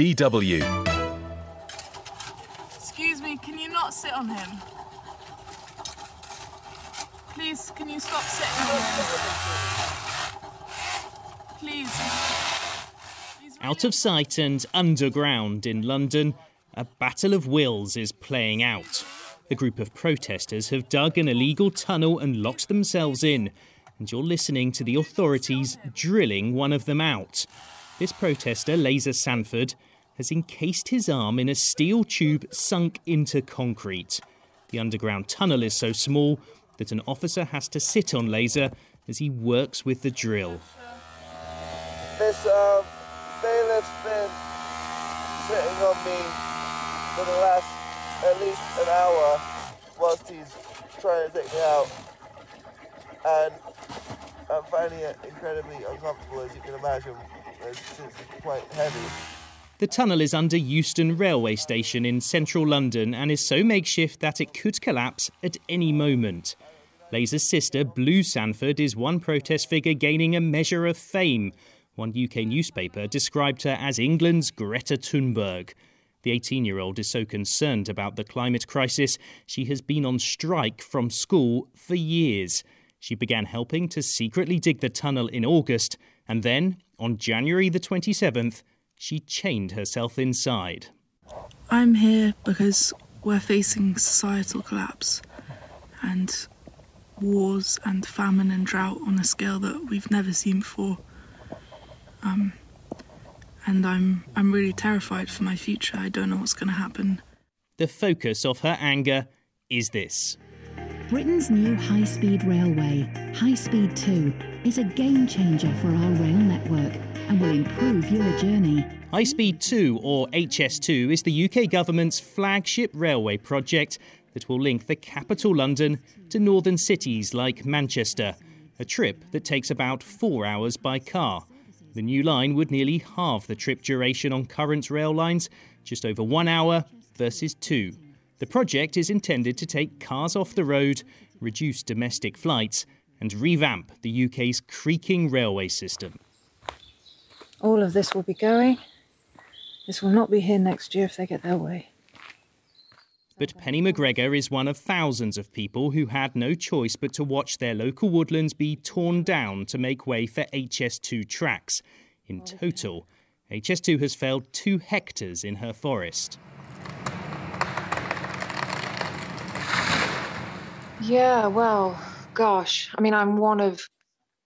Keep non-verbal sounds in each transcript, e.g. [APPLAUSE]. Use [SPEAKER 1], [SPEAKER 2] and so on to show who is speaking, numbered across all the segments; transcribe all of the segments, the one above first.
[SPEAKER 1] DW.
[SPEAKER 2] Excuse me, can you not sit on him? Please, can you stop sitting on him? Please. He's
[SPEAKER 3] Out of sight and underground in London, a battle of wills is playing out. A group of protesters have dug an illegal tunnel and locked themselves in, and you're listening to the authorities drilling one of them out. This protester, Lazer Sandford, has encased his arm in a steel tube sunk into concrete. The underground tunnel is so small that an officer has to sit on Lazer as he works with the drill.
[SPEAKER 4] This um, bailiff's been sitting on me for the last at least an hour whilst he's trying to take me out. And I'm finding it incredibly uncomfortable, as you can imagine, since it's quite heavy.
[SPEAKER 3] The tunnel is under Euston Railway Station in central London and is so makeshift that it could collapse at any moment. Lazer's sister, Blue Sandford, is one protest figure gaining a measure of fame. One UK newspaper described her as England's Greta Thunberg. The 18 year old is so concerned about the climate crisis, she has been on strike from school for years. She began helping to secretly dig the tunnel in August, and then, on January the 27th, she chained herself inside.
[SPEAKER 2] I'm here because we're facing societal collapse and wars and famine and drought on a scale that we've never seen before. Um, and I'm I'm really terrified for my future. I don't know what's going to happen.
[SPEAKER 3] The focus of her anger is this.
[SPEAKER 5] Britain's new high speed railway, High Speed 2, is a game changer for our rail network and will improve your journey.
[SPEAKER 3] High Speed 2, or HS2, is the UK government's flagship railway project that will link the capital London to northern cities like Manchester, a trip that takes about four hours by car. The new line would nearly halve the trip duration on current rail lines, just over one hour versus two. The project is intended to take cars off the road, reduce domestic flights, and revamp the UK's creaking railway system.
[SPEAKER 6] All of this will be going. This will not be here next year if they get their way.
[SPEAKER 3] But Penny McGregor is one of thousands of people who had no choice but to watch their local woodlands be torn down to make way for HS2 tracks. In oh, total, HS2 has felled two hectares in her forest.
[SPEAKER 7] Yeah, well, gosh. I mean, I'm one of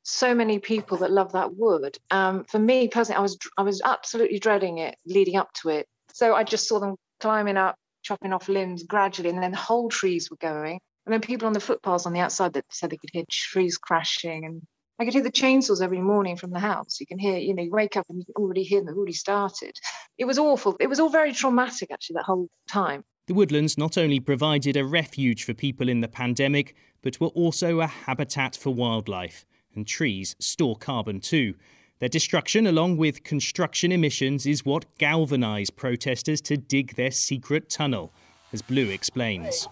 [SPEAKER 7] so many people that love that wood. Um, for me personally, I was I was absolutely dreading it leading up to it. So I just saw them climbing up, chopping off limbs gradually, and then the whole trees were going. And then people on the footpaths on the outside that said they could hear trees crashing, and I could hear the chainsaws every morning from the house. You can hear, you know, you wake up and you can already hear them. Already started. [LAUGHS] It was awful. It was all very traumatic actually that whole time.
[SPEAKER 3] The woodlands not only provided a refuge for people in the pandemic, but were also a habitat for wildlife, and trees store carbon too. Their destruction, along with construction emissions, is what galvanised protesters to dig their secret tunnel, as Blue explains.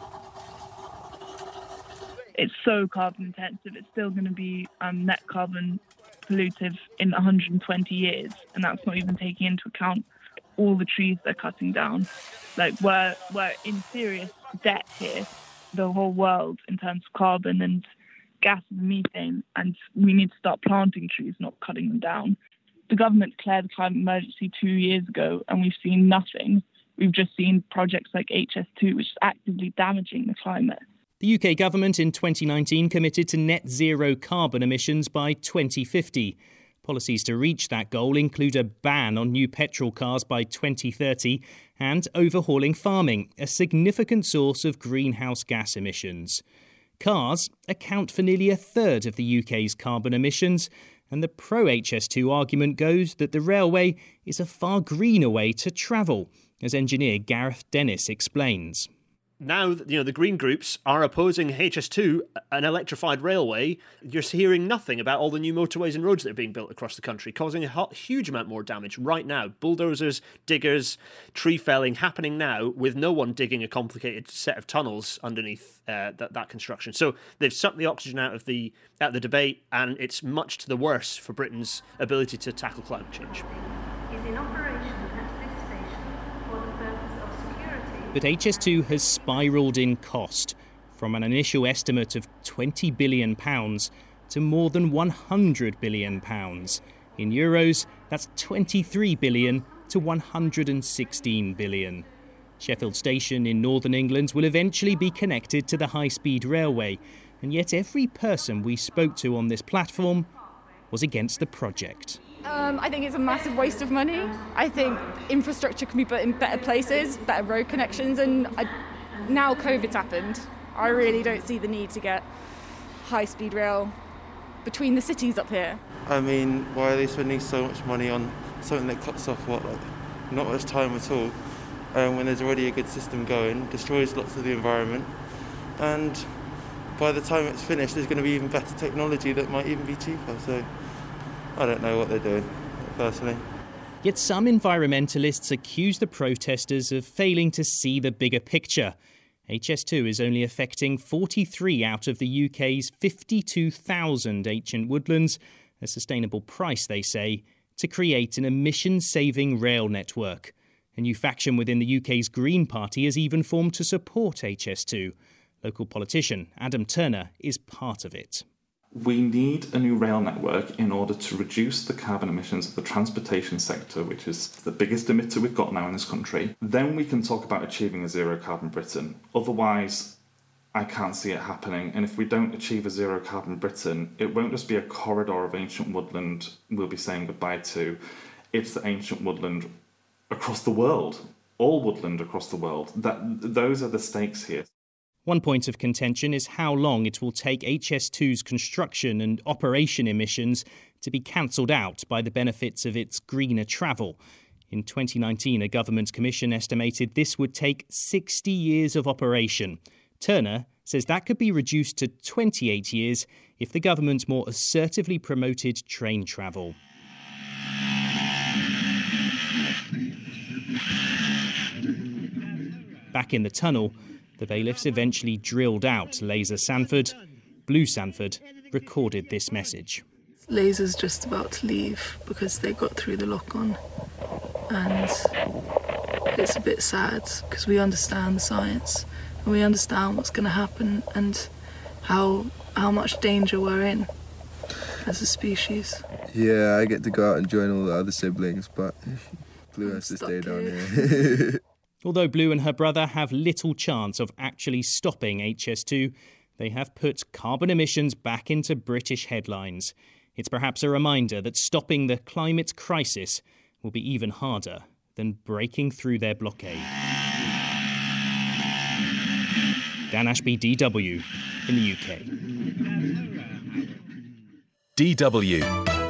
[SPEAKER 8] it's so carbon intensive. It's still going to be um, net carbon pollutive in 120 years, and that's not even taking into account all the trees they're cutting down. Like we're we're in serious debt here, the whole world in terms of carbon and gases and methane, and we need to start planting trees, not cutting them down. The government declared a climate emergency two years ago, and we've seen nothing. We've just seen projects like HS2, which is actively damaging the climate.
[SPEAKER 3] The UK government in 2019 committed to net zero carbon emissions by 2050. Policies to reach that goal include a ban on new petrol cars by 2030 and overhauling farming, a significant source of greenhouse gas emissions. Cars account for nearly a third of the UK's carbon emissions, and the pro HS2 argument goes that the railway is a far greener way to travel, as engineer Gareth Dennis explains.
[SPEAKER 9] Now you know the green groups are opposing HS2, an electrified railway. You're hearing nothing about all the new motorways and roads that are being built across the country, causing a huge amount more damage right now. Bulldozers, diggers, tree felling happening now, with no one digging a complicated set of tunnels underneath uh, that that construction. So they've sucked the oxygen out of the out of the debate, and it's much to the worse for Britain's ability to tackle climate change.
[SPEAKER 10] is in operation at this stage
[SPEAKER 3] But HS2 has spiralled in cost from an initial estimate of £20 billion to more than £100 billion. In euros, that's 23 billion to 116 billion. Sheffield Station in northern England will eventually be connected to the high speed railway, and yet every person we spoke to on this platform was against the project.
[SPEAKER 1] Um, I think it's a massive waste of money. I think infrastructure can be put in better places, better road connections, and I, now COVID's happened, I really don't see the need to get high speed rail between the cities up here.
[SPEAKER 10] I mean, why are they spending so much money on something that cuts off what, like, not much time at all, um, when there's already a good system going, destroys lots of the environment, and by the time it's finished, there's going to be even better technology that might even be cheaper. So I don't know what they're doing, personally.
[SPEAKER 3] Yet some environmentalists accuse the protesters of failing to see the bigger picture. HS2 is only affecting 43 out of the UK's 52,000 ancient woodlands, a sustainable price, they say, to create an emission saving rail network. A new faction within the UK's Green Party has even formed to support HS2. Local politician Adam Turner is part of it.
[SPEAKER 11] We need a new rail network in order to reduce the carbon emissions of the transportation sector, which is the biggest emitter we've got now in this country. Then we can talk about achieving a zero carbon Britain. Otherwise, I can't see it happening. And if we don't achieve a zero carbon Britain, it won't just be a corridor of ancient woodland we'll be saying goodbye to. It's the ancient woodland across the world, all woodland across the world. That those are the stakes here.
[SPEAKER 3] One point of contention is how long it will take HS2's construction and operation emissions to be cancelled out by the benefits of its greener travel. In 2019, a government commission estimated this would take 60 years of operation. Turner says that could be reduced to 28 years if the government more assertively promoted train travel. Back in the tunnel, the bailiffs eventually drilled out Lazer Sandford. Blue Sandford recorded this message.
[SPEAKER 2] Lazer's just about to leave because they got through the lock on. And it's a bit sad because we understand the science and we understand what's going to happen and how how much danger we're in as a species.
[SPEAKER 12] Yeah, I get to go out and join all the other siblings, but [LAUGHS] Blue has to stay down here. [LAUGHS]
[SPEAKER 3] Although Blue and her brother have little chance of actually stopping HS2, they have put carbon emissions back into British headlines. It's perhaps a reminder that stopping the climate crisis will be even harder than breaking through their blockade. Dan Ashby, DW, in the UK.
[SPEAKER 13] DW